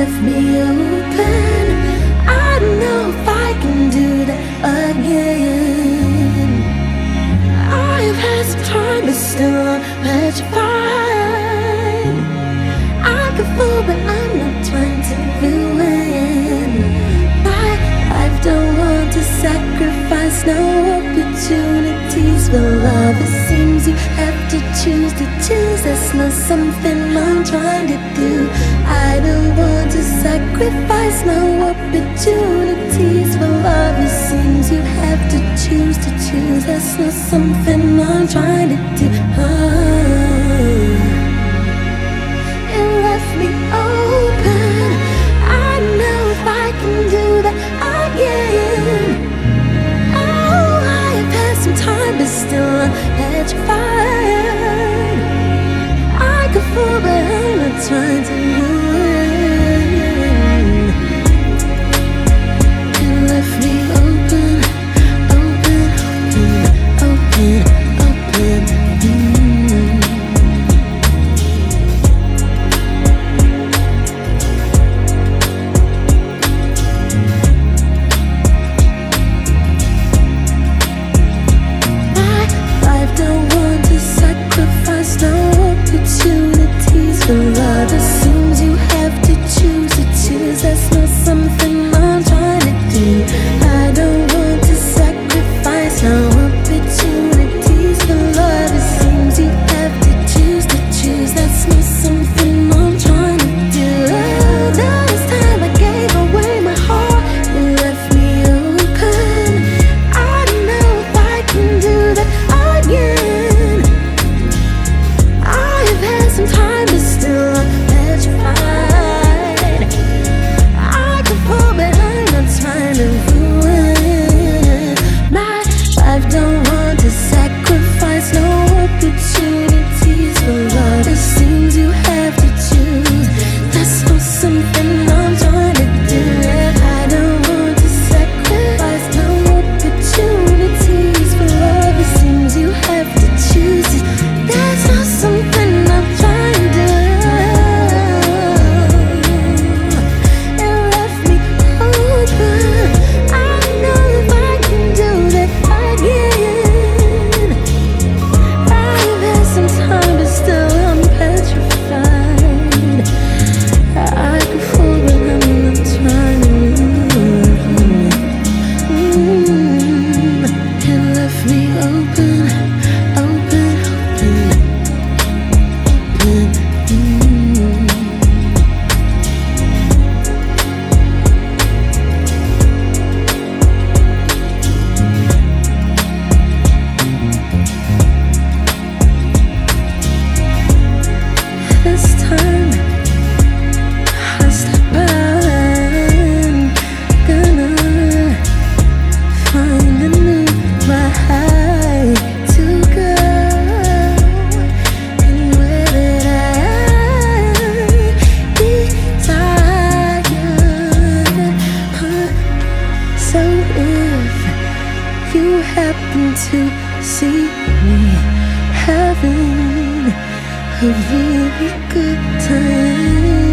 left me open. I don't know if I can do that again. I've had some time, but still I'm petrified. I can fool, but I'm not trying to ruin my life. Don't want to sacrifice no opportunities for love. It seems you have to choose to choose. That's not something I'm trying to do. I don't want to sacrifice no opportunities for love. It seems you have to choose to choose. That's not something I'm trying to do. Oh. It left me open. I know if I can do that again. Oh, I have had some time, but still I'm petrified. I'm not happen to see me having a really good time.